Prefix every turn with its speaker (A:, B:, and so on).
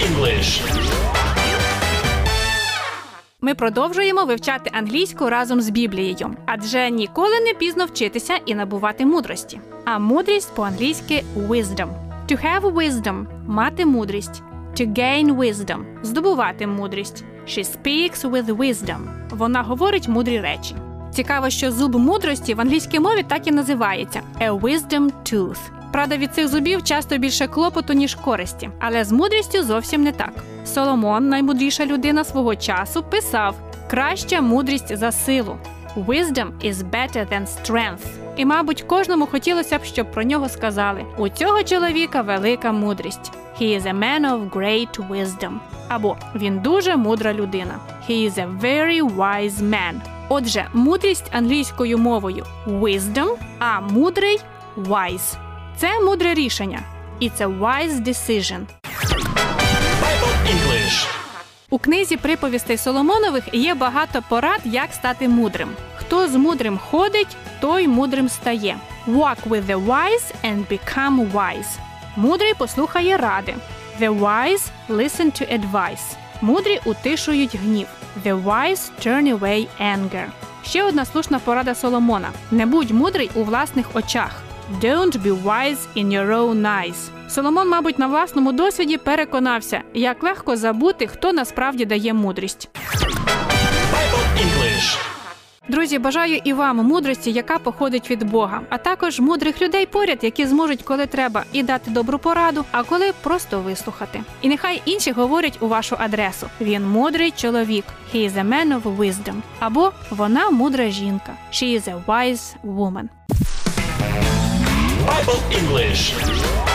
A: English.
B: Ми продовжуємо вивчати англійську разом з Біблією, адже ніколи не пізно вчитися і набувати мудрості. А мудрість по-англійськи wisdom. To have wisdom – мати мудрість. To gain wisdom – здобувати мудрість. She speaks with wisdom. Вона говорить мудрі речі. Цікаво, що зуб мудрості в англійській мові так і називається a wisdom tooth. Правда, від цих зубів часто більше клопоту, ніж користі, але з мудрістю зовсім не так. Соломон, наймудріша людина свого часу, писав: краща мудрість за силу. Wisdom is better than strength. І, мабуть, кожному хотілося б, щоб про нього сказали: у цього чоловіка велика мудрість. He is a man of great wisdom. Або він дуже мудра людина. He is a very wise man. Отже, мудрість англійською мовою wisdom, а мудрий wise. Це мудре рішення. І це wise decision. У книзі приповістей Соломонових є багато порад, як стати мудрим. Хто з мудрим ходить, той мудрим стає. Walk with the wise and become wise. Мудрий послухає ради. The wise listen to advice. Мудрі утишують гнів. The wise turn away anger. Ще одна слушна порада Соломона: не будь мудрий у власних очах. Don't be wise in your own eyes. Соломон, мабуть, на власному досвіді переконався, як легко забути, хто насправді дає мудрість.
A: Bible English.
B: Друзі, бажаю і вам мудрості, яка походить від Бога, а також мудрих людей поряд, які зможуть, коли треба, і дати добру пораду, а коли просто вислухати. І нехай інші говорять у вашу адресу: він мудрий чоловік, he is a man of wisdom, або вона мудра жінка, she is a wise woman.
A: Bible English.